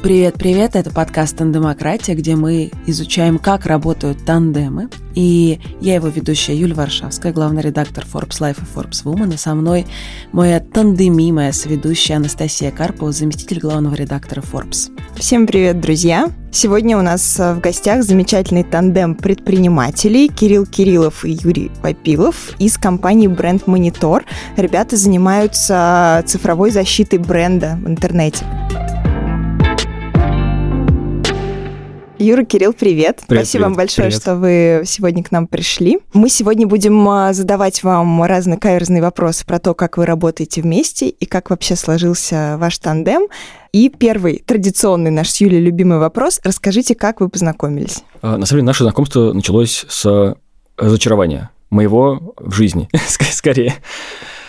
Привет-привет, это подкаст «Тандемократия», где мы изучаем, как работают тандемы. И я его ведущая Юлия Варшавская, главный редактор Forbes Life и Forbes Woman. И со мной моя тандемимая соведущая Анастасия Карпова, заместитель главного редактора Forbes. Всем привет, друзья! Сегодня у нас в гостях замечательный тандем предпринимателей Кирилл Кириллов и Юрий Попилов из компании Бренд Монитор. Ребята занимаются цифровой защитой бренда в интернете. Юра, Кирилл, привет. Привет, Спасибо вам привет, большое, привет. что вы сегодня к нам пришли. Мы сегодня будем а, задавать вам разные каверзные вопросы про то, как вы работаете вместе и как вообще сложился ваш тандем. И первый, традиционный наш с Юлей любимый вопрос. Расскажите, как вы познакомились? А, На самом деле, наше знакомство началось с разочарования моего в жизни, ск- скорее.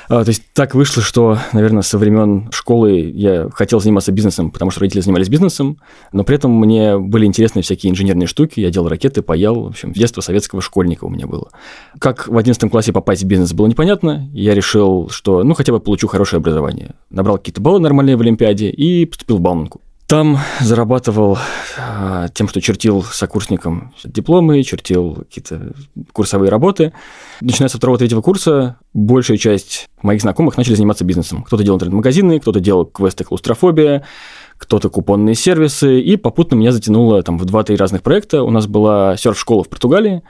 А, То есть так вышло, что, наверное, со времен школы я хотел заниматься бизнесом, потому что родители занимались бизнесом, но при этом мне были интересны всякие инженерные штуки, я делал ракеты, паял, в общем, детство советского школьника у меня было. Как в 11 классе попасть в бизнес было непонятно, я решил, что, ну, хотя бы получу хорошее образование. Набрал какие-то баллы нормальные в Олимпиаде и поступил в Бауманку. Там зарабатывал а, тем, что чертил сокурсникам дипломы, чертил какие-то курсовые работы. Начиная со второго-третьего курса, большая часть моих знакомых начали заниматься бизнесом. Кто-то делал интернет-магазины, кто-то делал квесты клаустрофобия, кто-то купонные сервисы, и попутно меня затянуло там в 2-3 разных проекта. У нас была серф-школа в Португалии,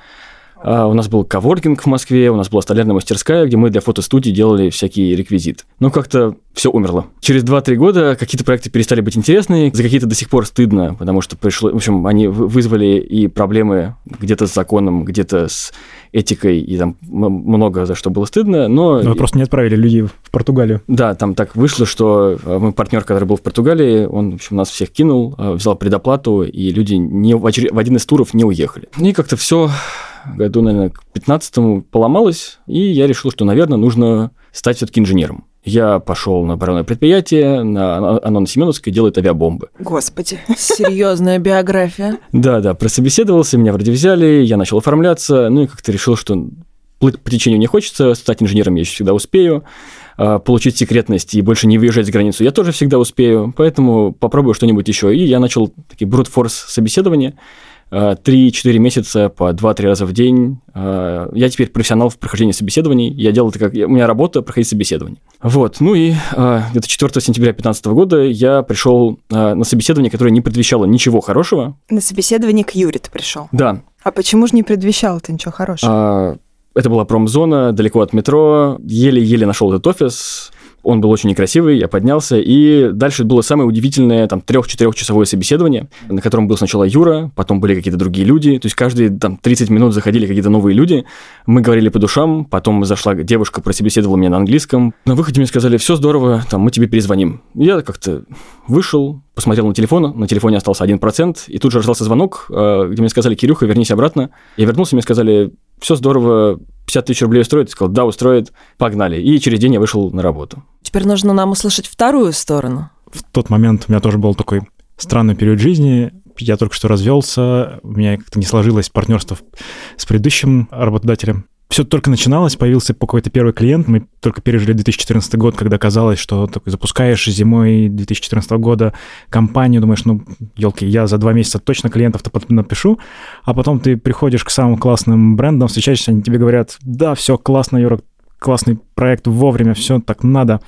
у нас был коворкинг в Москве, у нас была столярная мастерская, где мы для фотостудий делали всякий реквизит. Но как-то все умерло. Через 2-3 года какие-то проекты перестали быть интересны, за какие-то до сих пор стыдно, потому что пришло, в общем, они вы- вызвали и проблемы где-то с законом, где-то с этикой, и там много за что было стыдно, но... Но просто не отправили людей в Португалию. Да, там так вышло, что э, мой партнер, который был в Португалии, он, в общем, нас всех кинул, э, взял предоплату, и люди не, в, очер- в один из туров не уехали. И как-то все году, наверное, к 15 поломалось, и я решил, что, наверное, нужно стать все-таки инженером. Я пошел на оборонное предприятие, на, оно на Семеновской делает авиабомбы. Господи. Серьезная биография. Да, да, прособеседовался, меня вроде взяли, я начал оформляться, ну и как-то решил, что плыть по течению не хочется, стать инженером я еще всегда успею, а, получить секретность и больше не выезжать за границу я тоже всегда успею, поэтому попробую что-нибудь еще. И я начал такие брут-форс собеседования, а, 3-4 месяца по 2-3 раза в день. А, Я теперь профессионал в прохождении собеседований. Я делал это как... У меня работа проходить собеседование. Вот. Ну и а, где-то 4 сентября 2015 года я пришел на собеседование, которое не предвещало ничего хорошего. На собеседование к Юре ты пришел. Да, А почему же не предвещал это ничего хорошего? а, это была промзона, далеко от метро. Еле-еле нашел этот офис. Он был очень некрасивый, я поднялся, и дальше было самое удивительное, там, трех-четырехчасовое собеседование, на котором был сначала Юра, потом были какие-то другие люди, то есть каждые, там, 30 минут заходили какие-то новые люди, мы говорили по душам, потом зашла девушка, прособеседовала меня на английском, на выходе мне сказали, все здорово, там, мы тебе перезвоним. Я как-то вышел, посмотрел на телефон, на телефоне остался 1%, и тут же раздался звонок, э, где мне сказали, Кирюха, вернись обратно. Я вернулся, мне сказали, все здорово, 50 тысяч рублей устроит? Я сказал, да, устроит, погнали. И через день я вышел на работу. Теперь нужно нам услышать вторую сторону. В тот момент у меня тоже был такой странный период жизни. Я только что развелся, у меня как-то не сложилось партнерство с предыдущим работодателем. Все только начиналось, появился какой-то первый клиент. Мы только пережили 2014 год, когда казалось, что такой запускаешь зимой 2014 года компанию, думаешь, ну, елки, я за два месяца точно клиентов-то напишу, а потом ты приходишь к самым классным брендам, встречаешься, они тебе говорят, да, все классно, Юра, классный проект вовремя, все так надо.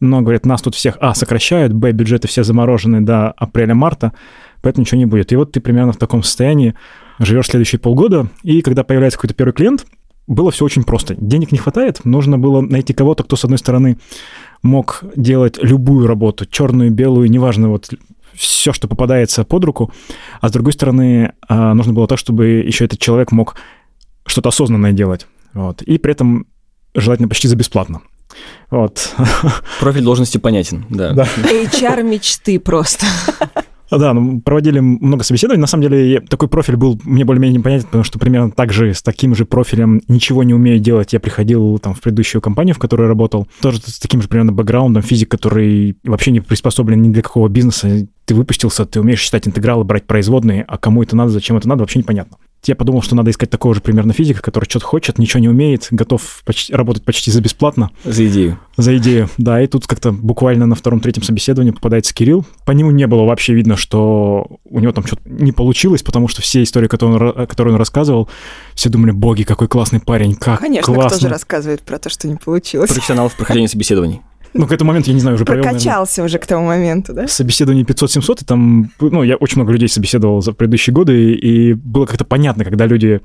Но, говорят, нас тут всех, а, сокращают, б, бюджеты все заморожены до апреля-марта, поэтому ничего не будет. И вот ты примерно в таком состоянии живешь следующие полгода, и когда появляется какой-то первый клиент, было все очень просто. Денег не хватает, нужно было найти кого-то, кто, с одной стороны, мог делать любую работу, черную, белую, неважно, вот все, что попадается под руку, а с другой стороны, а, нужно было так, чтобы еще этот человек мог что-то осознанное делать. Вот. И при этом желательно почти за бесплатно. Вот. Профиль должности понятен, да. Да. HR мечты просто. Да, ну, проводили много собеседований. На самом деле, такой профиль был мне более-менее непонятен, потому что примерно так же, с таким же профилем ничего не умею делать. Я приходил там в предыдущую компанию, в которой работал, тоже с таким же примерно бэкграундом, физик, который вообще не приспособлен ни для какого бизнеса. Ты выпустился, ты умеешь считать интегралы, брать производные, а кому это надо, зачем это надо, вообще непонятно. Я подумал, что надо искать такого же примерно физика, который что-то хочет, ничего не умеет, готов почти, работать почти за бесплатно. За идею. За идею, да. И тут как-то буквально на втором-третьем собеседовании попадается Кирилл. По нему не было вообще видно, что у него там что-то не получилось, потому что все истории, которые он, которые он рассказывал, все думали, боги, какой классный парень, как Конечно, классно. кто же рассказывает про то, что не получилось. Профессионал в прохождении собеседований. Ну, к этому моменту, я не знаю, уже провел, наверное, Прокачался уже к тому моменту, да? собеседование 500-700, и там, ну, я очень много людей собеседовал за предыдущие годы, и было как-то понятно, когда люди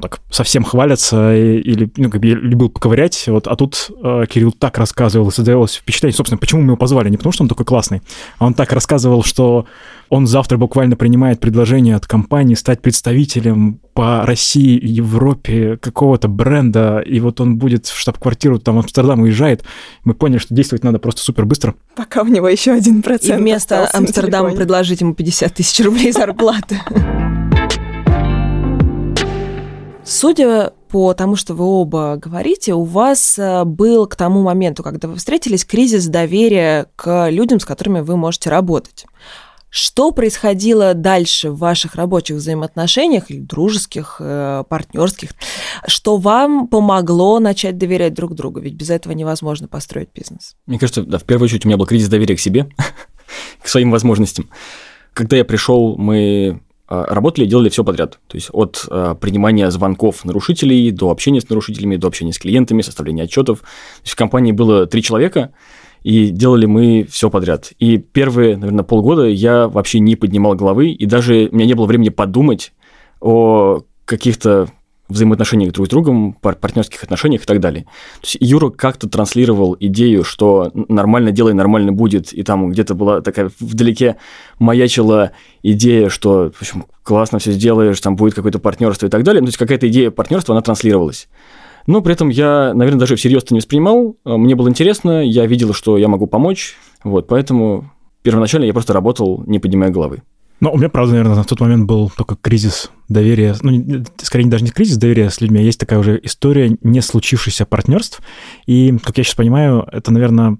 так совсем хвалятся и- или, ну, как бы я любил поковырять, вот, а тут э, Кирилл так рассказывал, и создавалось впечатление, собственно, почему мы его позвали, не потому что он такой классный, а он так рассказывал, что он завтра буквально принимает предложение от компании стать представителем по России и Европе какого-то бренда, и вот он будет в штаб-квартиру, там, в Амстердам уезжает. Мы поняли, что действовать надо просто супер быстро. Пока у него еще один И процент вместо остался на Амстердама предложить ему 50 тысяч рублей зарплаты. Судя по тому, что вы оба говорите, у вас э, был к тому моменту, когда вы встретились, кризис доверия к людям, с которыми вы можете работать. Что происходило дальше в ваших рабочих взаимоотношениях или дружеских, э, партнерских, что вам помогло начать доверять друг другу? Ведь без этого невозможно построить бизнес. Мне кажется, да, в первую очередь у меня был кризис доверия к себе, к своим возможностям. Когда я пришел, мы работали и делали все подряд. То есть от а, принимания звонков нарушителей до общения с нарушителями, до общения с клиентами, составления отчетов. То есть в компании было три человека, и делали мы все подряд. И первые, наверное, полгода я вообще не поднимал головы, и даже у меня не было времени подумать о каких-то взаимоотношениях друг с другом, пар- партнерских отношениях и так далее. То есть Юра как-то транслировал идею, что нормально делай, нормально будет, и там где-то была такая вдалеке маячила идея, что, в общем, классно все сделаешь, там будет какое-то партнерство и так далее. Ну, то есть какая-то идея партнерства, она транслировалась. Но при этом я, наверное, даже всерьез это не воспринимал. А, Мне было интересно, я видел, что я могу помочь. Вот, поэтому первоначально я просто работал, не поднимая головы. Но у меня, правда, наверное, на тот момент был только кризис доверия, ну, скорее даже не кризис доверия с людьми, а есть такая уже история не случившихся партнерств. И, как я сейчас понимаю, это, наверное,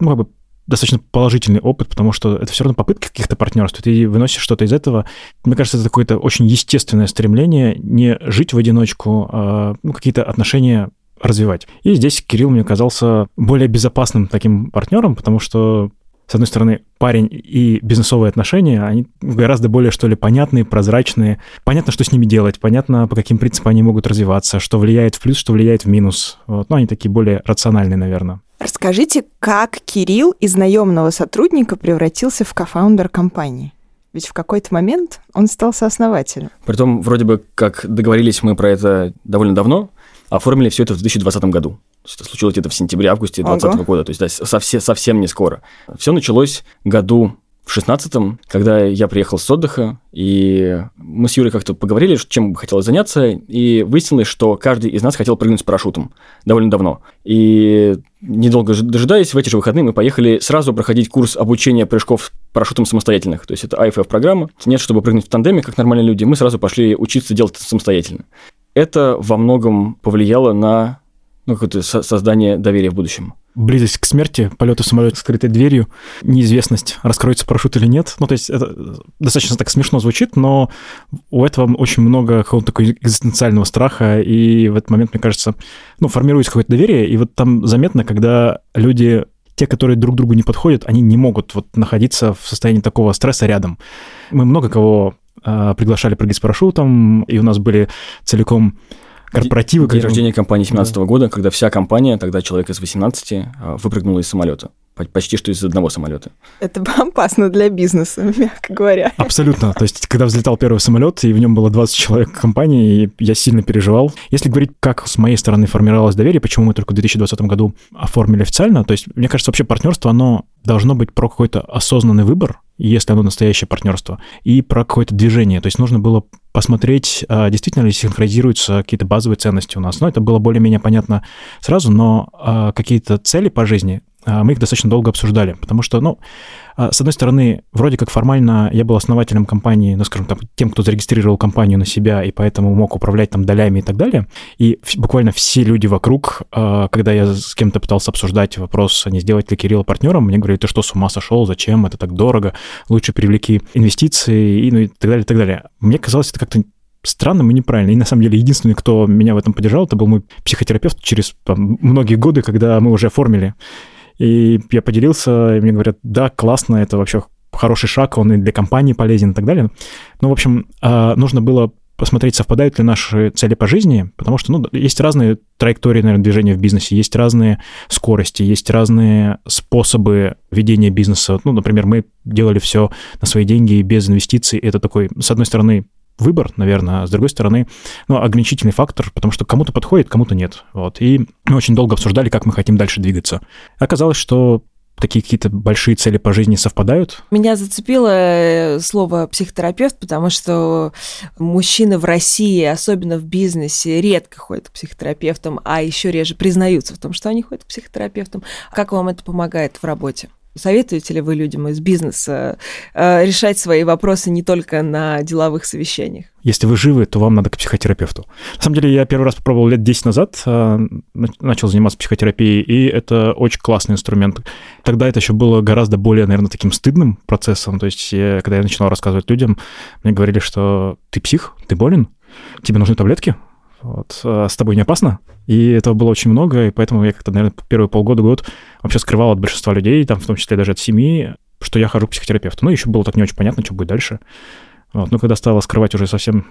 ну, как бы достаточно положительный опыт, потому что это все равно попытка каких-то партнерств, ты выносишь что-то из этого. Мне кажется, это какое-то очень естественное стремление не жить в одиночку, а ну, какие-то отношения развивать. И здесь Кирилл мне казался более безопасным таким партнером, потому что с одной стороны, парень и бизнесовые отношения, они гораздо более, что ли, понятные, прозрачные. Понятно, что с ними делать, понятно, по каким принципам они могут развиваться, что влияет в плюс, что влияет в минус. Вот. Ну, они такие более рациональные, наверное. Расскажите, как Кирилл из наемного сотрудника превратился в кофаундер компании? Ведь в какой-то момент он стал сооснователем. Притом, вроде бы, как договорились мы про это довольно давно, оформили все это в 2020 году. Это случилось где-то в сентябре-августе Ого. 2020 года, то есть да, совсем, совсем не скоро. Все началось году в 16 когда я приехал с отдыха, и мы с Юрой как-то поговорили, чем бы хотелось заняться, и выяснилось, что каждый из нас хотел прыгнуть с парашютом довольно давно. И недолго дожидаясь, в эти же выходные мы поехали сразу проходить курс обучения прыжков с парашютом самостоятельных. То есть это IFF-программа. Нет, чтобы прыгнуть в тандеме, как нормальные люди, мы сразу пошли учиться делать это самостоятельно. Это во многом повлияло на ну, какое-то со- создание доверия в будущем. Близость к смерти, полеты в самолете с скрытой дверью, неизвестность, раскроется парашют или нет. Ну, то есть это достаточно так смешно звучит, но у этого очень много какого-то такого экзистенциального страха, и в этот момент, мне кажется, ну, формируется какое-то доверие, и вот там заметно, когда люди те, которые друг другу не подходят, они не могут вот находиться в состоянии такого стресса рядом. Мы много кого а, приглашали прыгать с парашютом, и у нас были целиком корпоративы. День рождения компании 17 года, когда вся компания, тогда человек из 18, а, выпрыгнула из самолета. По- Почти что из одного самолета. Это опасно для бизнеса, мягко говоря. Абсолютно. То есть, когда взлетал первый самолет, и в нем было 20 человек в компании, и я сильно переживал. Если говорить, как с моей стороны формировалось доверие, почему мы только в 2020 году оформили официально, то есть, мне кажется, вообще партнерство, оно должно быть про какой-то осознанный выбор, если оно настоящее партнерство, и про какое-то движение. То есть, нужно было посмотреть, а, действительно ли синхронизируются какие-то базовые ценности у нас. Ну, это было более-менее понятно сразу, но а, какие-то цели по жизни, мы их достаточно долго обсуждали, потому что, ну, а, с одной стороны, вроде как формально я был основателем компании, ну, скажем так, тем, кто зарегистрировал компанию на себя, и поэтому мог управлять там долями и так далее. И буквально все люди вокруг, а, когда я с кем-то пытался обсуждать вопрос, а не сделать ли Кирилла партнером, мне говорили, ты что, с ума сошел, зачем, это так дорого, лучше привлеки инвестиции, и, ну, и так далее, и так далее. Мне казалось, это как-то странным и неправильным. И на самом деле единственный, кто меня в этом поддержал, это был мой психотерапевт через там, многие годы, когда мы уже оформили. И я поделился, и мне говорят, да, классно, это вообще хороший шаг, он и для компании полезен и так далее. Ну, в общем, а, нужно было посмотреть, совпадают ли наши цели по жизни, потому что, ну, есть разные траектории, наверное, движения в бизнесе, есть разные скорости, есть разные способы ведения бизнеса. Ну, например, мы делали все на свои деньги без инвестиций. Это такой, с одной стороны, выбор, наверное, а с другой стороны, ну, ограничительный фактор, потому что кому-то подходит, кому-то нет. Вот. И мы очень долго обсуждали, как мы хотим дальше двигаться. Оказалось, что такие какие-то большие цели по жизни совпадают? Меня зацепило э, слово психотерапевт, потому что мужчины в России, особенно в бизнесе, редко ходят к психотерапевтам, а еще реже признаются в том, что они ходят к психотерапевтам. Как вам это помогает в работе? Советуете ли вы людям из бизнеса э, решать свои вопросы не только на деловых совещаниях? Если вы живы, то вам надо к психотерапевту. На самом деле, я первый раз попробовал лет 10 назад, э, начал заниматься психотерапией, и это очень классный инструмент. Тогда это еще было гораздо более, наверное, таким стыдным процессом. То есть, я, когда я начинал рассказывать людям, мне говорили, что ты псих, ты болен, тебе нужны таблетки, вот, а с тобой не опасно. И этого было очень много, и поэтому я как-то, наверное, первые полгода-год вообще скрывал от большинства людей, там, в том числе даже от семьи, что я хожу к психотерапевту. Ну, еще было так не очень понятно, что будет дальше. Вот. Но когда стало скрывать уже совсем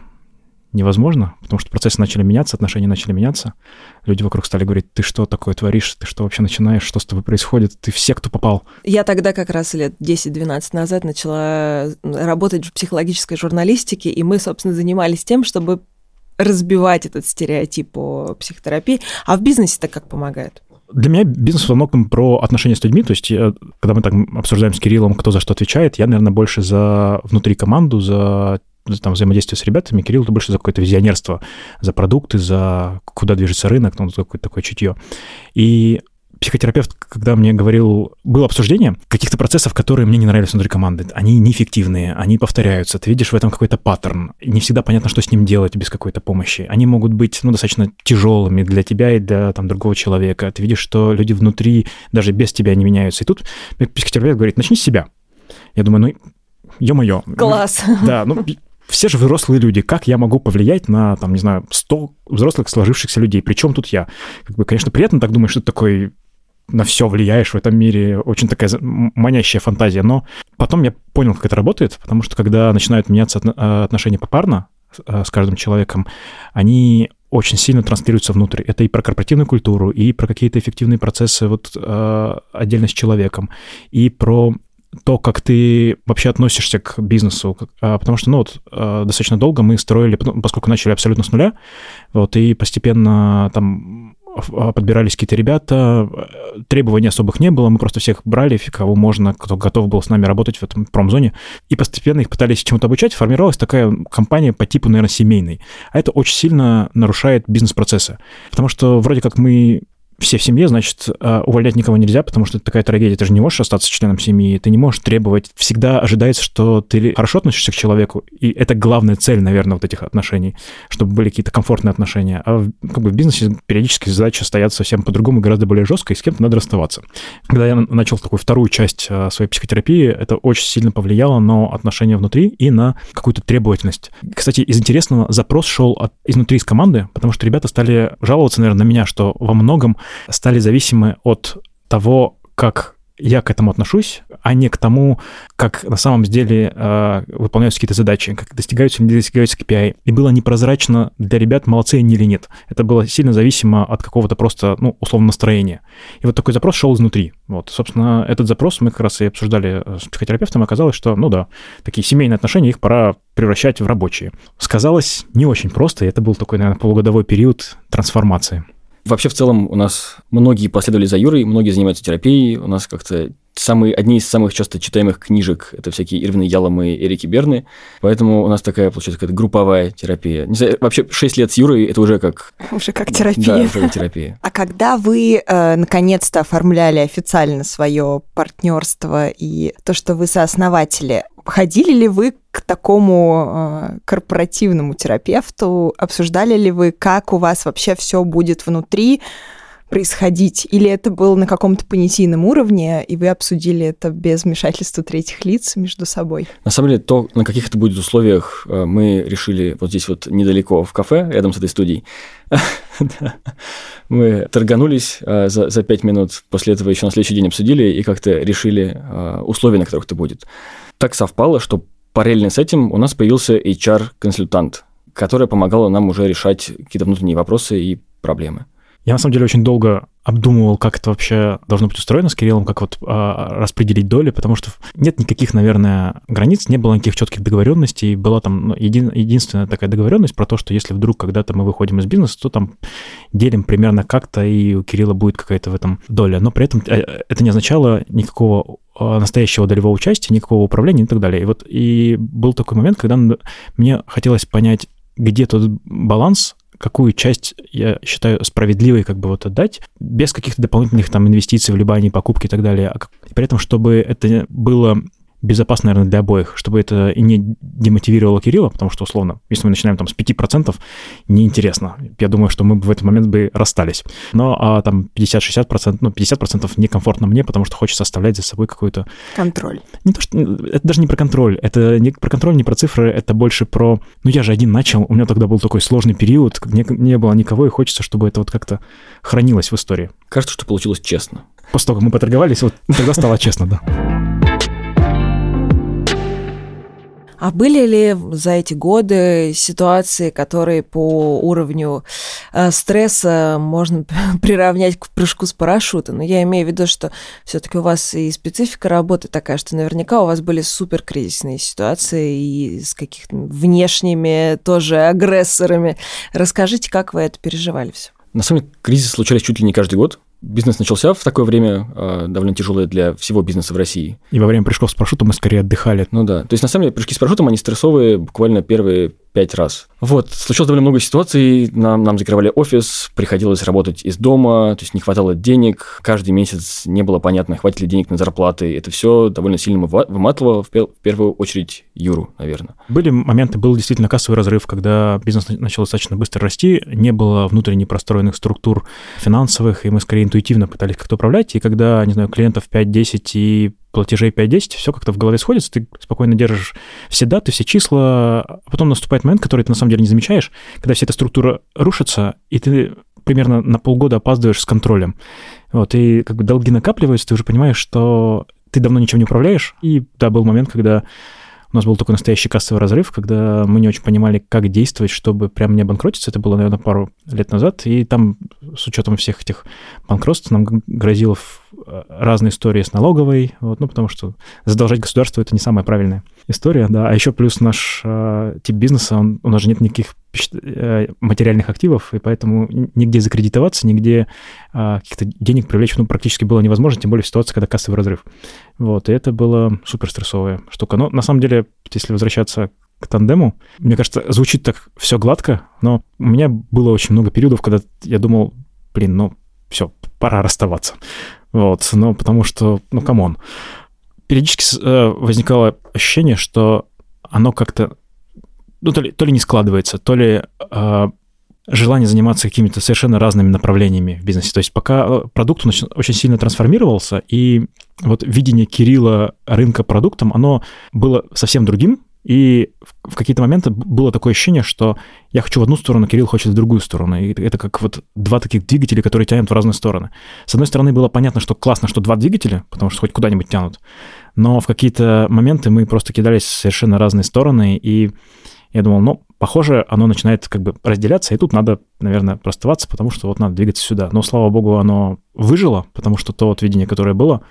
невозможно, потому что процессы начали меняться, отношения начали меняться. Люди вокруг стали говорить, ты что такое творишь, ты что вообще начинаешь, что с тобой происходит, ты все, кто попал. Я тогда как раз лет 10-12 назад начала работать в психологической журналистике, и мы, собственно, занимались тем, чтобы разбивать этот стереотип по психотерапии. А в бизнесе это как помогает? Для меня бизнес во многом про отношения с людьми. То есть, я, когда мы так обсуждаем с Кириллом, кто за что отвечает, я, наверное, больше за внутри команду, за там, взаимодействие с ребятами, Кирилл это больше за какое-то визионерство, за продукты, за куда движется рынок, ну, какое-то такое чутье. И психотерапевт, когда мне говорил, было обсуждение каких-то процессов, которые мне не нравились внутри команды. Они неэффективные, они повторяются, ты видишь в этом какой-то паттерн. Не всегда понятно, что с ним делать без какой-то помощи. Они могут быть, ну, достаточно тяжелыми для тебя и для там, другого человека. Ты видишь, что люди внутри даже без тебя не меняются. И тут психотерапевт говорит, начни с себя. Я думаю, ну, ё-моё. Класс. Да, ну, все же взрослые люди. Как я могу повлиять на, там, не знаю, 100 взрослых сложившихся людей? Причем тут я? Как бы, конечно, приятно так думать, что ты такой на все влияешь в этом мире, очень такая манящая фантазия. Но потом я понял, как это работает, потому что когда начинают меняться э, отношения попарно э, с каждым человеком, они очень сильно транслируются внутрь. Это и про корпоративную культуру, и про какие-то эффективные процессы вот э, отдельно с человеком, и про то, как ты вообще относишься к бизнесу, потому что, ну, вот, достаточно долго мы строили, поскольку начали абсолютно с нуля, вот, и постепенно там а, подбирались какие-то ребята, требований особых не было, мы просто всех брали, кого можно, кто готов был с нами работать в этом промзоне, и постепенно их пытались чему-то обучать, формировалась такая компания по типу, наверное, семейной. А это очень сильно нарушает бизнес-процессы, потому что вроде как мы все в семье, значит, а, увольнять никого нельзя, потому что это такая трагедия. Ты же не можешь остаться членом семьи, ты не можешь требовать. Всегда ожидается, что ты хорошо относишься к человеку, и это главная цель, наверное, вот этих отношений, чтобы были какие-то комфортные отношения. А в, как бы в бизнесе периодически задачи стоят совсем по-другому, гораздо более жестко, и с кем-то надо расставаться. Когда я начал такую вторую часть а, своей психотерапии, это очень сильно повлияло на отношения внутри и на какую-то требовательность. Кстати, из интересного запрос шел от, изнутри из команды, потому что ребята стали жаловаться, наверное, на меня, что во многом стали зависимы от того, как я к этому отношусь, а не к тому, как на самом деле э, выполняются какие-то задачи, как достигаются или не достигаются KPI. И было непрозрачно для ребят, молодцы они или нет. Это было сильно зависимо от какого-то просто, ну, условно, настроения. И вот такой запрос шел изнутри. Вот, собственно, этот запрос мы как раз и обсуждали с психотерапевтом, и оказалось, что, ну да, такие семейные отношения, их пора превращать в рабочие. Сказалось не очень просто, и это был такой, наверное, полугодовой период трансформации. Вообще, в целом, у нас многие последовали за Юрой, многие занимаются терапией. У нас как-то самые, одни из самых часто читаемых книжек – это всякие Ирвины Яломы и Эрики Берны. Поэтому у нас такая, получается, какая-то групповая терапия. Не знаю, вообще 6 лет с Юрой – это уже как… Уже как терапия. Да, уже как терапия. А когда вы э, наконец-то оформляли официально свое партнерство и то, что вы сооснователи, ходили ли вы к такому э, корпоративному терапевту? Обсуждали ли вы, как у вас вообще все будет внутри? происходить? Или это было на каком-то понятийном уровне, и вы обсудили это без вмешательства третьих лиц между собой? На самом деле, то, на каких это будет условиях, э, мы решили вот здесь вот недалеко в кафе, рядом с этой студией. Мы торганулись э, за, за пять минут, после этого еще на следующий день обсудили и как-то решили э, условия, на которых это будет. Так совпало, что параллельно с этим у нас появился HR-консультант, которая помогала нам уже решать какие-то внутренние вопросы и проблемы. Я на самом деле очень долго обдумывал, как это вообще должно быть устроено с Кириллом, как вот а, распределить доли, потому что нет никаких, наверное, границ, не было никаких четких договоренностей, была там ну, един, единственная такая договоренность про то, что если вдруг когда-то мы выходим из бизнеса, то там делим примерно как-то, и у Кирилла будет какая-то в этом доля. Но при этом э, это не означало никакого а, настоящего долевого участия, никакого управления и так далее. И вот и был такой момент, когда мне хотелось понять, где тот баланс, какую часть я считаю справедливой как бы вот отдать, без каких-то дополнительных там инвестиций, в вливаний, покупки и так далее, а при этом, чтобы это было безопасно, наверное, для обоих, чтобы это и не демотивировало Кирилла, потому что, условно, если мы начинаем там с 5%, неинтересно. Я думаю, что мы бы в этот момент бы расстались. Но а там 50-60%, ну, 50% некомфортно мне, потому что хочется оставлять за собой какой-то... Контроль. Не то, что... Это даже не про контроль. Это не про контроль, не про цифры, это больше про... Ну, я же один начал, у меня тогда был такой сложный период, не, не было никого, и хочется, чтобы это вот как-то хранилось в истории. Кажется, что получилось честно. После того, как мы поторговались, вот тогда стало честно, да. А были ли за эти годы ситуации, которые по уровню э, стресса можно приравнять к прыжку с парашюта? Но я имею в виду, что все-таки у вас и специфика работы такая, что наверняка у вас были суперкризисные ситуации и с какими-то внешними тоже агрессорами. Расскажите, как вы это переживали все? На самом деле, кризисы случались чуть ли не каждый год бизнес начался в такое время э, довольно тяжелое для всего бизнеса в России. И во время прыжков с парашютом мы скорее отдыхали. Ну да. То есть, на самом деле, прыжки с парашютом, они стрессовые буквально первые пять раз. Вот, случилось довольно много ситуаций, нам, нам закрывали офис, приходилось работать из дома, то есть не хватало денег, каждый месяц не было понятно, хватит ли денег на зарплаты. Это все довольно сильно выматывало, в, в первую очередь, Юру, наверное. Были моменты, был действительно кассовый разрыв, когда бизнес начал достаточно быстро расти, не было внутренне простроенных структур финансовых, и мы скорее интуитивно пытались как-то управлять, и когда, не знаю, клиентов 5-10 и платежей 5-10, все как-то в голове сходится, ты спокойно держишь все даты, все числа, а потом наступает момент, который ты на самом деле не замечаешь, когда вся эта структура рушится, и ты примерно на полгода опаздываешь с контролем. Вот, и как бы долги накапливаются, ты уже понимаешь, что ты давно ничем не управляешь. И да, был момент, когда у нас был такой настоящий кассовый разрыв, когда мы не очень понимали, как действовать, чтобы прям не обанкротиться. Это было, наверное, пару лет назад. И там, с учетом всех этих банкротств, нам грозило разные истории с налоговой, вот, ну, потому что задолжать государству – это не самая правильная история, да. А еще плюс наш э, тип бизнеса, он, у нас же нет никаких Э, материальных активов, и поэтому нигде закредитоваться, нигде а, каких-то денег привлечь ну, практически было невозможно, тем более в ситуации, когда кассовый разрыв. Вот, и это была супер стрессовая штука. Но на самом деле, если возвращаться к тандему. Мне кажется, звучит так все гладко, но у меня было очень много периодов, когда я думал, блин, ну все, пора расставаться. Вот, ну потому что, ну come on. Периодически э, возникало ощущение, что оно как-то ну, то ли, то ли не складывается, то ли э, желание заниматься какими-то совершенно разными направлениями в бизнесе. То есть пока а, продукт очень сильно трансформировался, и вот видение Кирилла рынка продуктом, оно было совсем другим, и в какие-то моменты было такое ощущение, что я хочу в одну сторону, Кирилл хочет в другую сторону. И это как вот два таких двигателя, которые тянут в разные стороны. С одной стороны, было понятно, что классно, что два двигателя, потому что хоть куда-нибудь тянут. Но в какие-то моменты мы просто кидались в совершенно разные стороны, и я думал, ну, похоже, оно начинает как бы разделяться, и тут надо, наверное, расставаться, потому что вот надо двигаться сюда. Но, слава богу, оно выжило, потому что то вот видение, которое было,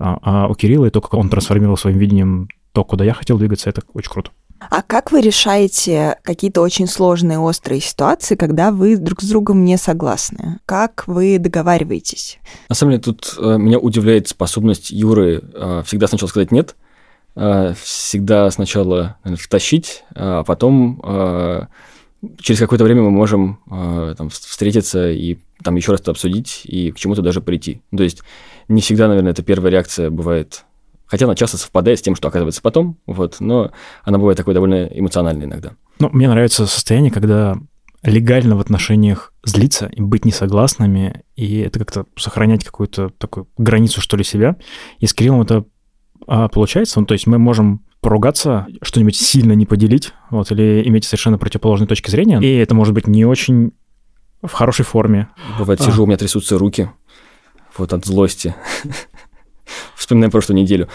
а, а у Кирилла, и то, как он трансформировал своим видением то, куда я хотел двигаться, это очень круто. А как вы решаете какие-то очень сложные, острые ситуации, когда вы друг с другом не согласны? Как вы договариваетесь? На самом деле, тут э, меня удивляет способность Юры э, всегда сначала сказать «нет», Э, всегда сначала втащить, а потом э, через какое-то время мы можем э, там, встретиться и там еще раз это обсудить и к чему-то даже прийти. То есть не всегда, наверное, это первая реакция бывает, хотя она часто совпадает с тем, что оказывается потом, вот, но она бывает такой довольно эмоциональной иногда. Ну, мне нравится состояние, когда легально в отношениях злиться и быть несогласными, и это как-то сохранять какую-то такую границу, что ли, себя. И с Кириллом это а, получается, ну, то есть мы можем поругаться, что-нибудь сильно не поделить, вот, или иметь совершенно противоположные точки зрения, и это может быть не очень в хорошей форме. Бывает, сижу, а. у меня трясутся руки, вот от злости. Вспоминаем прошлую неделю.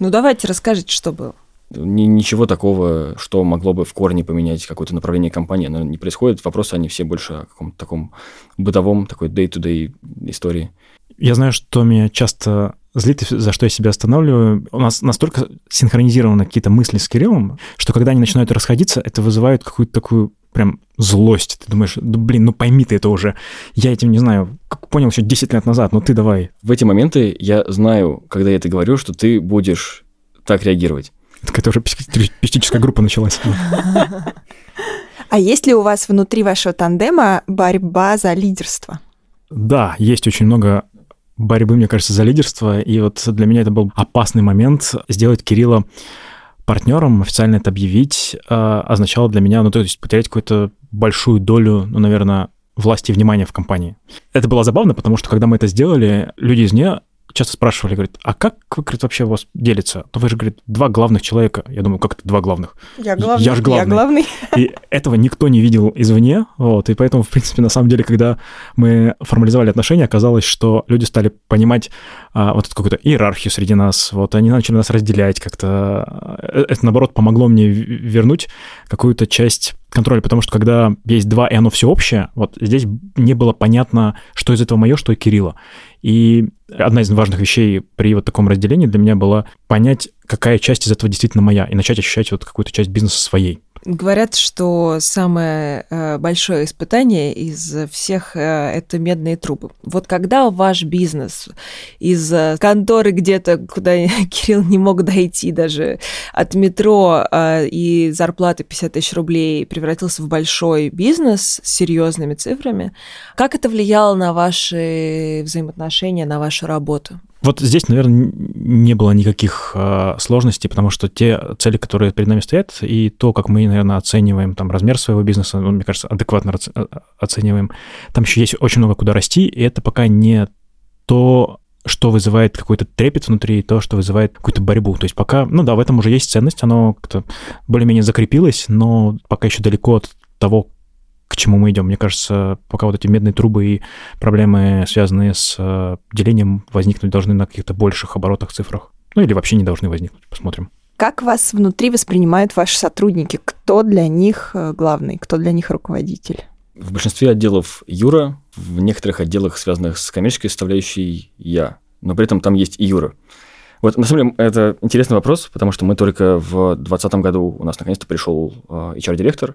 Ну, давайте расскажите, что было. Ничего такого, что могло бы в корне поменять какое-то направление компании, оно не происходит. Вопросы, они все больше о каком-то таком бытовом, такой day-to-day истории. Я знаю, что меня часто злит, за что я себя останавливаю. У нас настолько синхронизированы какие-то мысли с Кириллом, что когда они начинают расходиться, это вызывает какую-то такую прям злость. Ты думаешь, да блин, ну пойми ты это уже. Я этим не знаю, как понял еще 10 лет назад, ну ты давай. В эти моменты я знаю, когда я это говорю, что ты будешь так реагировать. Так это уже психическая группа началась. А есть ли у вас внутри вашего тандема борьба за лидерство? Да, есть очень много борьбы, мне кажется, за лидерство. И вот для меня это был опасный момент сделать Кирилла партнером, официально это объявить, э, означало для меня, ну, то есть потерять какую-то большую долю, ну, наверное, власти и внимания в компании. Это было забавно, потому что когда мы это сделали, люди из нее часто спрашивали, говорят, а как, говорит, вообще у вас делится? То вы же, говорит, два главных человека. Я думаю, как это два главных? Я главный. Я же главный. Я главный. И этого никто не видел извне, вот, и поэтому, в принципе, на самом деле, когда мы формализовали отношения, оказалось, что люди стали понимать а, вот эту какую-то иерархию среди нас, вот, они начали нас разделять как-то. Э, это, наоборот, помогло мне вернуть какую-то часть контроля, потому что когда есть два, и оно все общее, вот здесь не было понятно, что из этого мое, что и Кирилла. И одна из важных вещей при вот таком разделении для меня была понять, какая часть из этого действительно моя, и начать ощущать вот какую-то часть бизнеса своей. Говорят, что самое э, большое испытание из всех э, это медные трубы. Вот когда ваш бизнес из э, конторы где-то, куда Кирилл не мог дойти даже от метро и зарплаты 50 тысяч рублей превратился в большой бизнес с серьезными цифрами, как это влияло на ваши взаимоотношения, на вашу работу? Вот здесь, наверное, не было никаких э, сложностей, потому что те цели, которые перед нами стоят, и то, как мы, наверное, оцениваем там размер своего бизнеса, ну, мне кажется, адекватно э, оцениваем, там еще есть очень много куда расти, и это пока не то, что вызывает какой-то трепет внутри, и то, что вызывает какую-то борьбу. То есть пока, ну да, в этом уже есть ценность, оно как-то более-менее закрепилось, но пока еще далеко от того, к чему мы идем. Мне кажется, пока вот эти медные трубы и проблемы, связанные с э, делением, возникнуть должны на каких-то больших оборотах, цифрах. Ну или вообще не должны возникнуть. Посмотрим. Как вас внутри воспринимают ваши сотрудники? Кто для них э, главный? Кто для них руководитель? В большинстве отделов Юра, в некоторых отделах, связанных с коммерческой составляющей, я. Но при этом там есть и Юра. Вот, на самом деле, это интересный вопрос, потому что мы только в 2020 году, у нас наконец-то пришел э, HR-директор,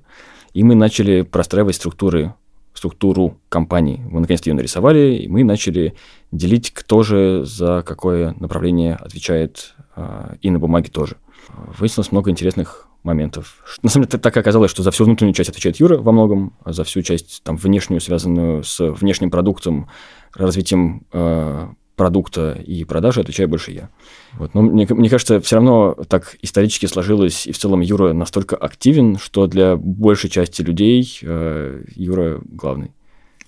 и мы начали простраивать структуры, структуру компании. Мы наконец-то ее нарисовали, и мы начали делить, кто же за какое направление отвечает, а, и на бумаге тоже. Выяснилось много интересных моментов. На самом деле, так оказалось, что за всю внутреннюю часть отвечает Юра во многом, а за всю часть там, внешнюю, связанную с внешним продуктом, развитием а, продукта и продажи отвечаю больше я. Вот. Но мне, мне кажется, все равно так исторически сложилось, и в целом Юра настолько активен, что для большей части людей э, Юра главный.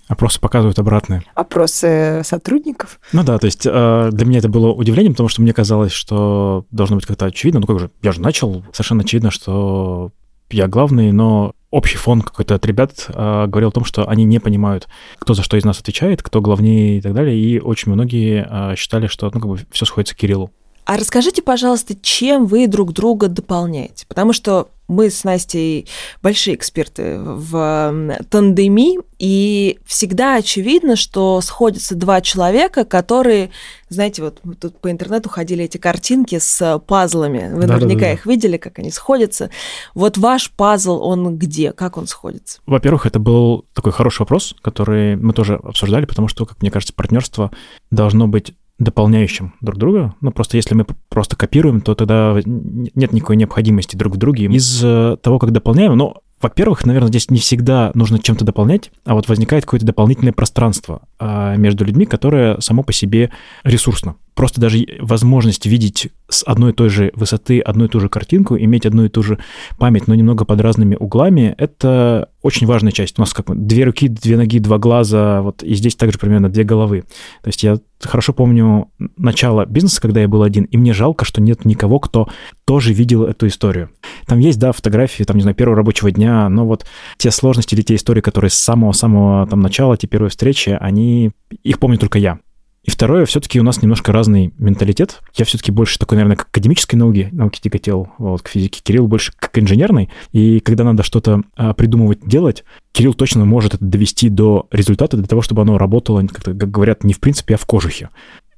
Опросы показывают обратное. Опросы сотрудников? Ну да, то есть э, для меня это было удивлением, потому что мне казалось, что должно быть как-то очевидно. Ну как же, я же начал, совершенно очевидно, что я главный, но общий фон какой-то от ребят э, говорил о том, что они не понимают, кто за что из нас отвечает, кто главнее и так далее. И очень многие э, считали, что ну, как бы все сходится к Кириллу. А расскажите, пожалуйста, чем вы друг друга дополняете? Потому что мы с Настей большие эксперты в тандеми, и всегда очевидно, что сходятся два человека, которые, знаете, вот тут по интернету ходили эти картинки с пазлами, вы да, наверняка да, да. их видели, как они сходятся. Вот ваш пазл, он где, как он сходится? Во-первых, это был такой хороший вопрос, который мы тоже обсуждали, потому что, как мне кажется, партнерство должно быть дополняющим друг друга. Ну, просто если мы просто копируем, то тогда нет никакой необходимости друг в друге. Из э, того, как дополняем, ну, во-первых, наверное, здесь не всегда нужно чем-то дополнять, а вот возникает какое-то дополнительное пространство а, между людьми, которое само по себе ресурсно. Просто даже возможность видеть с одной и той же высоты одну и ту же картинку, иметь одну и ту же память, но немного под разными углами, это очень важная часть. У нас как две руки, две ноги, два глаза, вот и здесь также примерно две головы. То есть я хорошо помню начало бизнеса, когда я был один, и мне жалко, что нет никого, кто тоже видел эту историю. Там есть, да, фотографии, там, не знаю, первого рабочего дня, но вот те сложности или те истории, которые с самого-самого там начала, те первые встречи, они, их помню только я. И второе, все-таки у нас немножко разный менталитет. Я все-таки больше такой, наверное, к академической науке, науке тяготел, вот, к физике. Кирилл больше к инженерной. И когда надо что-то а, придумывать, делать, Кирилл точно может это довести до результата для того, чтобы оно работало, как, как говорят, не в принципе, а в кожухе.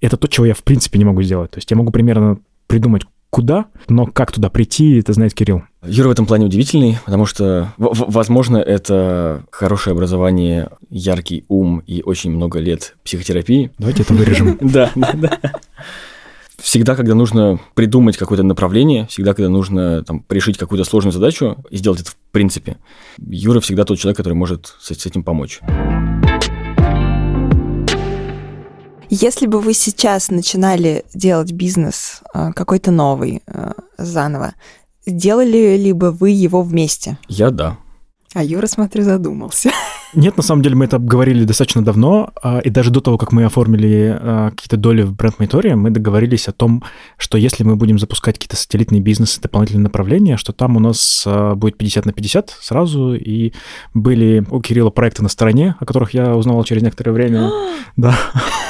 Это то, чего я в принципе не могу сделать. То есть я могу примерно придумать, куда, но как туда прийти, это знает Кирилл. Юра в этом плане удивительный, потому что, возможно, это хорошее образование, яркий ум и очень много лет психотерапии. Давайте это вырежем. Да, да, да. Всегда, когда нужно придумать какое-то направление, всегда, когда нужно там, решить какую-то сложную задачу и сделать это в принципе, Юра всегда тот человек, который может с этим помочь. Если бы вы сейчас начинали делать бизнес э, какой-то новый э, заново, сделали ли бы вы его вместе? Я да. А Юра, смотрю, задумался. Нет, на самом деле мы это обговорили достаточно давно, а, и даже до того, как мы оформили а, какие-то доли в бренд-мониторе, мы договорились о том, что если мы будем запускать какие-то сателлитные бизнесы, дополнительные направления, что там у нас а, будет 50 на 50 сразу, и были у Кирилла проекты на стороне, о которых я узнавал через некоторое время. Да.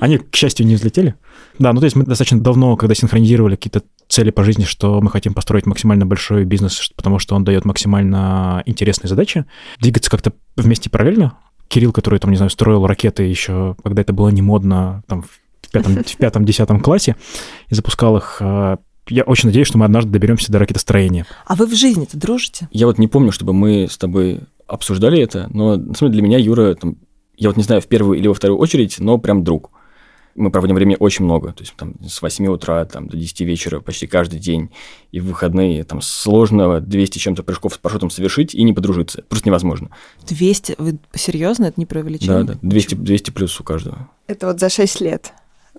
Они, к счастью, не взлетели. Да, ну то есть мы достаточно давно, когда синхронизировали какие-то цели по жизни, что мы хотим построить максимально большой бизнес, потому что он дает максимально интересные задачи, двигаться как-то вместе параллельно. Кирилл, который, там, не знаю, строил ракеты еще, когда это было не модно, там, в пятом, в пятом десятом классе, и запускал их а, я очень надеюсь, что мы однажды доберемся до ракетостроения. А вы в жизни-то дружите? Я вот не помню, чтобы мы с тобой обсуждали это, но на самом деле для меня Юра, там, я вот не знаю, в первую или во вторую очередь, но прям друг мы проводим времени очень много, то есть там с 8 утра там, до 10 вечера почти каждый день, и в выходные там сложно 200 чем-то прыжков с парашютом совершить и не подружиться, просто невозможно. 200? Вы серьезно, это не преувеличение? Да, да, 200, 200 плюс у каждого. Это вот за 6 лет?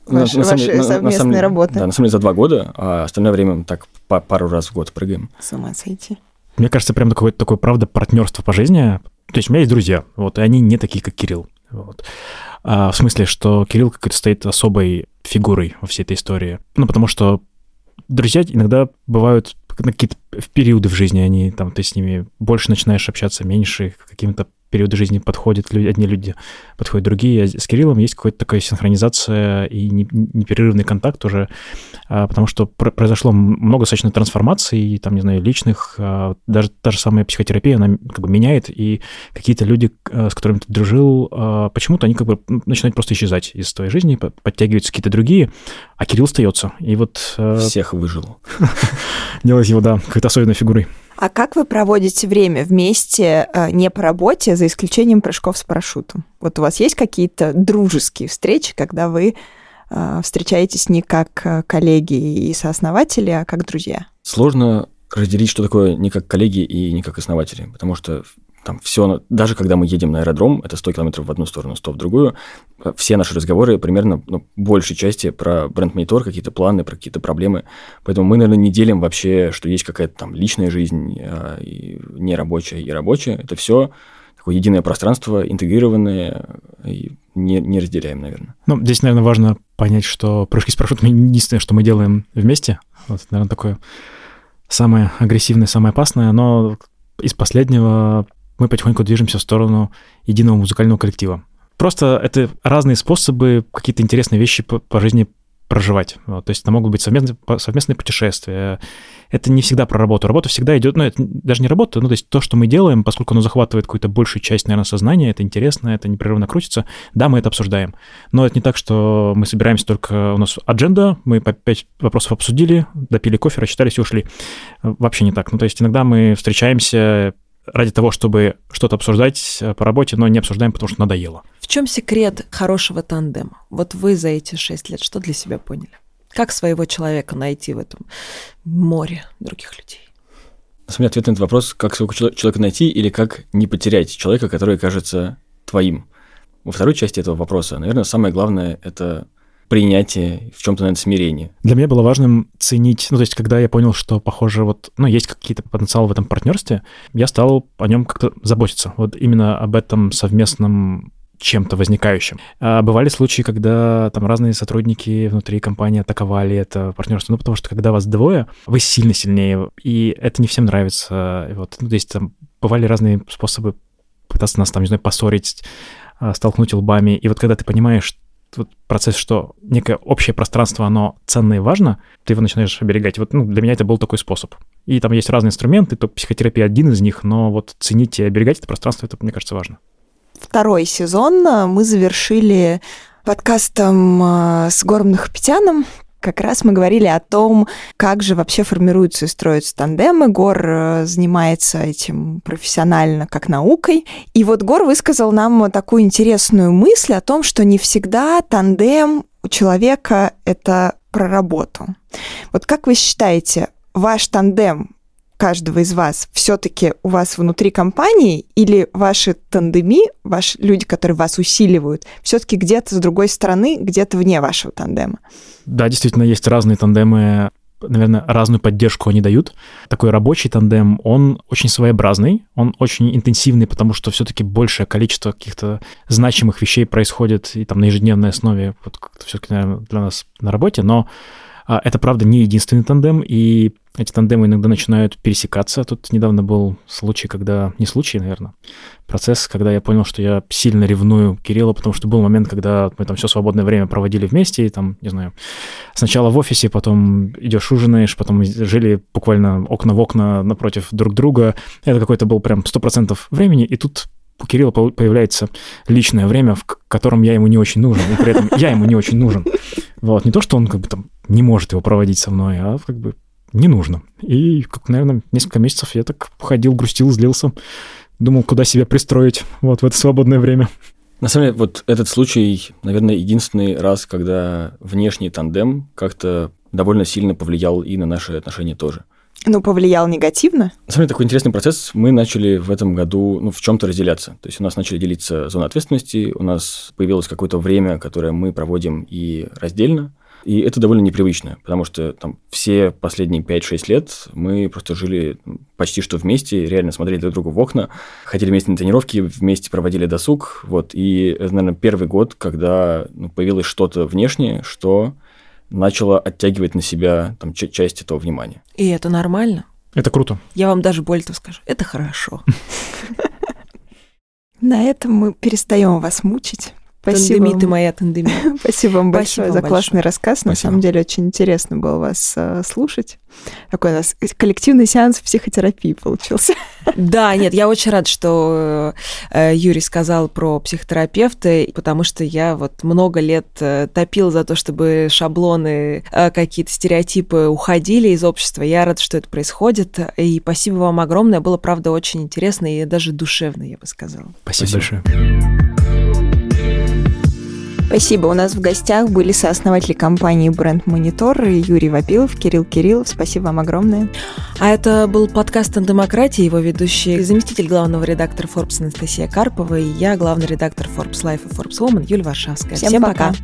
Ваши, на, на ваши на, совместные на, работы. Да, на самом деле за два года, а остальное время мы так по пару раз в год прыгаем. С ума сойти. Мне кажется, прям такое, такое правда партнерство по жизни. То есть у меня есть друзья, вот, и они не такие, как Кирилл. Вот. А, в смысле, что Кирилл как-то стоит особой фигурой во всей этой истории. Ну, потому что друзья иногда бывают какие-то в периоды в жизни, они там, ты с ними больше начинаешь общаться, меньше, какими-то периоды жизни подходят люди, одни люди, подходят другие. А с Кириллом есть какая-то такая синхронизация и непрерывный контакт уже, а, потому что произошло много достаточно трансформаций, там, не знаю, личных, а, даже та же самая психотерапия, она как бы меняет, и какие-то люди, с которыми ты дружил, почему-то они как бы начинают просто исчезать из твоей жизни, подтягиваются какие-то другие, а Кирилл остается. И вот... Всех выжил. Делать его, да, какой-то особенной фигурой. А как вы проводите время вместе э, не по работе, за исключением прыжков с парашютом? Вот у вас есть какие-то дружеские встречи, когда вы э, встречаетесь не как э, коллеги и сооснователи, а как друзья? Сложно разделить, что такое не как коллеги и не как основатели, потому что там все, даже когда мы едем на аэродром, это 100 километров в одну сторону, 100 в другую, э, все наши разговоры примерно, ну, большей части про бренд-монитор, какие-то планы, про какие-то проблемы. Поэтому мы, наверное, не делим вообще, что есть какая-то там личная жизнь, а, и нерабочая и рабочая. Это все такое единое пространство, интегрированное, и не, не разделяем, наверное. Ну, здесь, наверное, важно понять, что прыжки с парашютом единственное, что мы делаем вместе. Вот, наверное, такое самое агрессивное, самое опасное, но из последнего мы потихоньку движемся в сторону единого музыкального коллектива. Просто это разные способы какие-то интересные вещи по, по жизни проживать. Вот, то есть это могут быть совместные, совместные путешествия. Это не всегда про работу. Работа всегда идет, ну, это даже не работа, ну, то есть то, что мы делаем, поскольку оно захватывает какую-то большую часть, наверное, сознания, это интересно, это непрерывно крутится, да, мы это обсуждаем. Но это не так, что мы собираемся только, у нас адженда, мы по пять вопросов обсудили, допили кофе, рассчитались и ушли. Вообще не так. Ну, то есть иногда мы встречаемся, ради того, чтобы что-то обсуждать э, по работе, но не обсуждаем, потому что надоело. В чем секрет хорошего тандема? Вот вы за эти шесть лет что для себя поняли? Как своего человека найти в этом море других людей? На самом деле ответ на этот вопрос, как своего человека найти или как не потерять человека, который кажется твоим. Во второй части этого вопроса, наверное, самое главное – это принятие, в чем-то, наверное, смирение. Для меня было важным ценить, ну, то есть, когда я понял, что, похоже, вот, ну, есть какие-то потенциалы в этом партнерстве, я стал о нем как-то заботиться. Вот именно об этом совместном чем-то возникающим. А бывали случаи, когда там разные сотрудники внутри компании атаковали это партнерство, ну, потому что когда вас двое, вы сильно сильнее, и это не всем нравится. Вот, ну, то есть там бывали разные способы пытаться нас там, не знаю, поссорить, а, столкнуть лбами. И вот когда ты понимаешь, вот процесс, что некое общее пространство, оно ценно и важно, ты его начинаешь оберегать. Вот ну, для меня это был такой способ. И там есть разные инструменты, то психотерапия один из них, но вот ценить и оберегать это пространство, это, мне кажется, важно. Второй сезон мы завершили подкастом а, с Гором Нахапетяном, как раз мы говорили о том, как же вообще формируются и строятся тандемы. Гор э, занимается этим профессионально, как наукой. И вот Гор высказал нам такую интересную мысль о том, что не всегда тандем у человека — это про работу. Вот как вы считаете, ваш тандем каждого из вас все-таки у вас внутри компании или ваши тандеми, ваши люди, которые вас усиливают, все-таки где-то с другой стороны, где-то вне вашего тандема? Да, действительно, есть разные тандемы, наверное, разную поддержку они дают. Такой рабочий тандем, он очень своеобразный, он очень интенсивный, потому что все-таки большее количество каких-то значимых вещей происходит и там на ежедневной основе, вот все-таки, наверное, для нас на работе, но это, правда, не единственный тандем, и эти тандемы иногда начинают пересекаться. Тут недавно был случай, когда... Не случай, наверное. Процесс, когда я понял, что я сильно ревную Кирилла, потому что был момент, когда мы там все свободное время проводили вместе, и там, не знаю, сначала в офисе, потом идешь ужинаешь, потом жили буквально окна в окна напротив друг друга. Это какой-то был прям 100% времени, и тут у Кирилла появляется личное время, в котором я ему не очень нужен, и при этом я ему не очень нужен. Вот, не то, что он как бы там не может его проводить со мной, а как бы не нужно. И, как, наверное, несколько месяцев я так ходил, грустил, злился, думал, куда себя пристроить вот в это свободное время. На самом деле, вот этот случай, наверное, единственный раз, когда внешний тандем как-то довольно сильно повлиял и на наши отношения тоже. Ну, повлиял негативно? На самом деле, такой интересный процесс. Мы начали в этом году ну, в чем-то разделяться. То есть у нас начали делиться зоны ответственности, у нас появилось какое-то время, которое мы проводим и раздельно. И это довольно непривычно, потому что там все последние 5-6 лет мы просто жили почти что вместе, реально смотрели друг другу в окна, ходили вместе на тренировки, вместе проводили досуг. Вот. И это, наверное, первый год, когда ну, появилось что-то внешнее, что начало оттягивать на себя там, часть этого внимания. И это нормально? Это круто. Я вам даже более того скажу, это хорошо. На этом мы перестаем вас мучить. Спасибо. Тандеми ты моя тандеми. Спасибо вам большое за классный рассказ. На самом деле очень интересно было вас э, слушать. Такой у нас коллективный сеанс психотерапии получился. Да, нет, я очень рад, что э, Юрий сказал про психотерапевта, потому что я вот много лет э, топил за то, чтобы шаблоны, какие-то стереотипы уходили из общества. Я рад, что это происходит. И спасибо вам огромное. Было, правда, очень интересно и даже душевно, я бы сказала. Спасибо, Спасибо. большое. Спасибо. У нас в гостях были сооснователи компании Бренд Монитор Юрий Вапилов, Кирилл Кириллов. Спасибо вам огромное. А это был подкаст о демократии, его ведущий заместитель главного редактора Forbes Анастасия Карпова и я, главный редактор Forbes Life и Forbes Woman Юлия Варшавская. Всем, Всем пока. пока.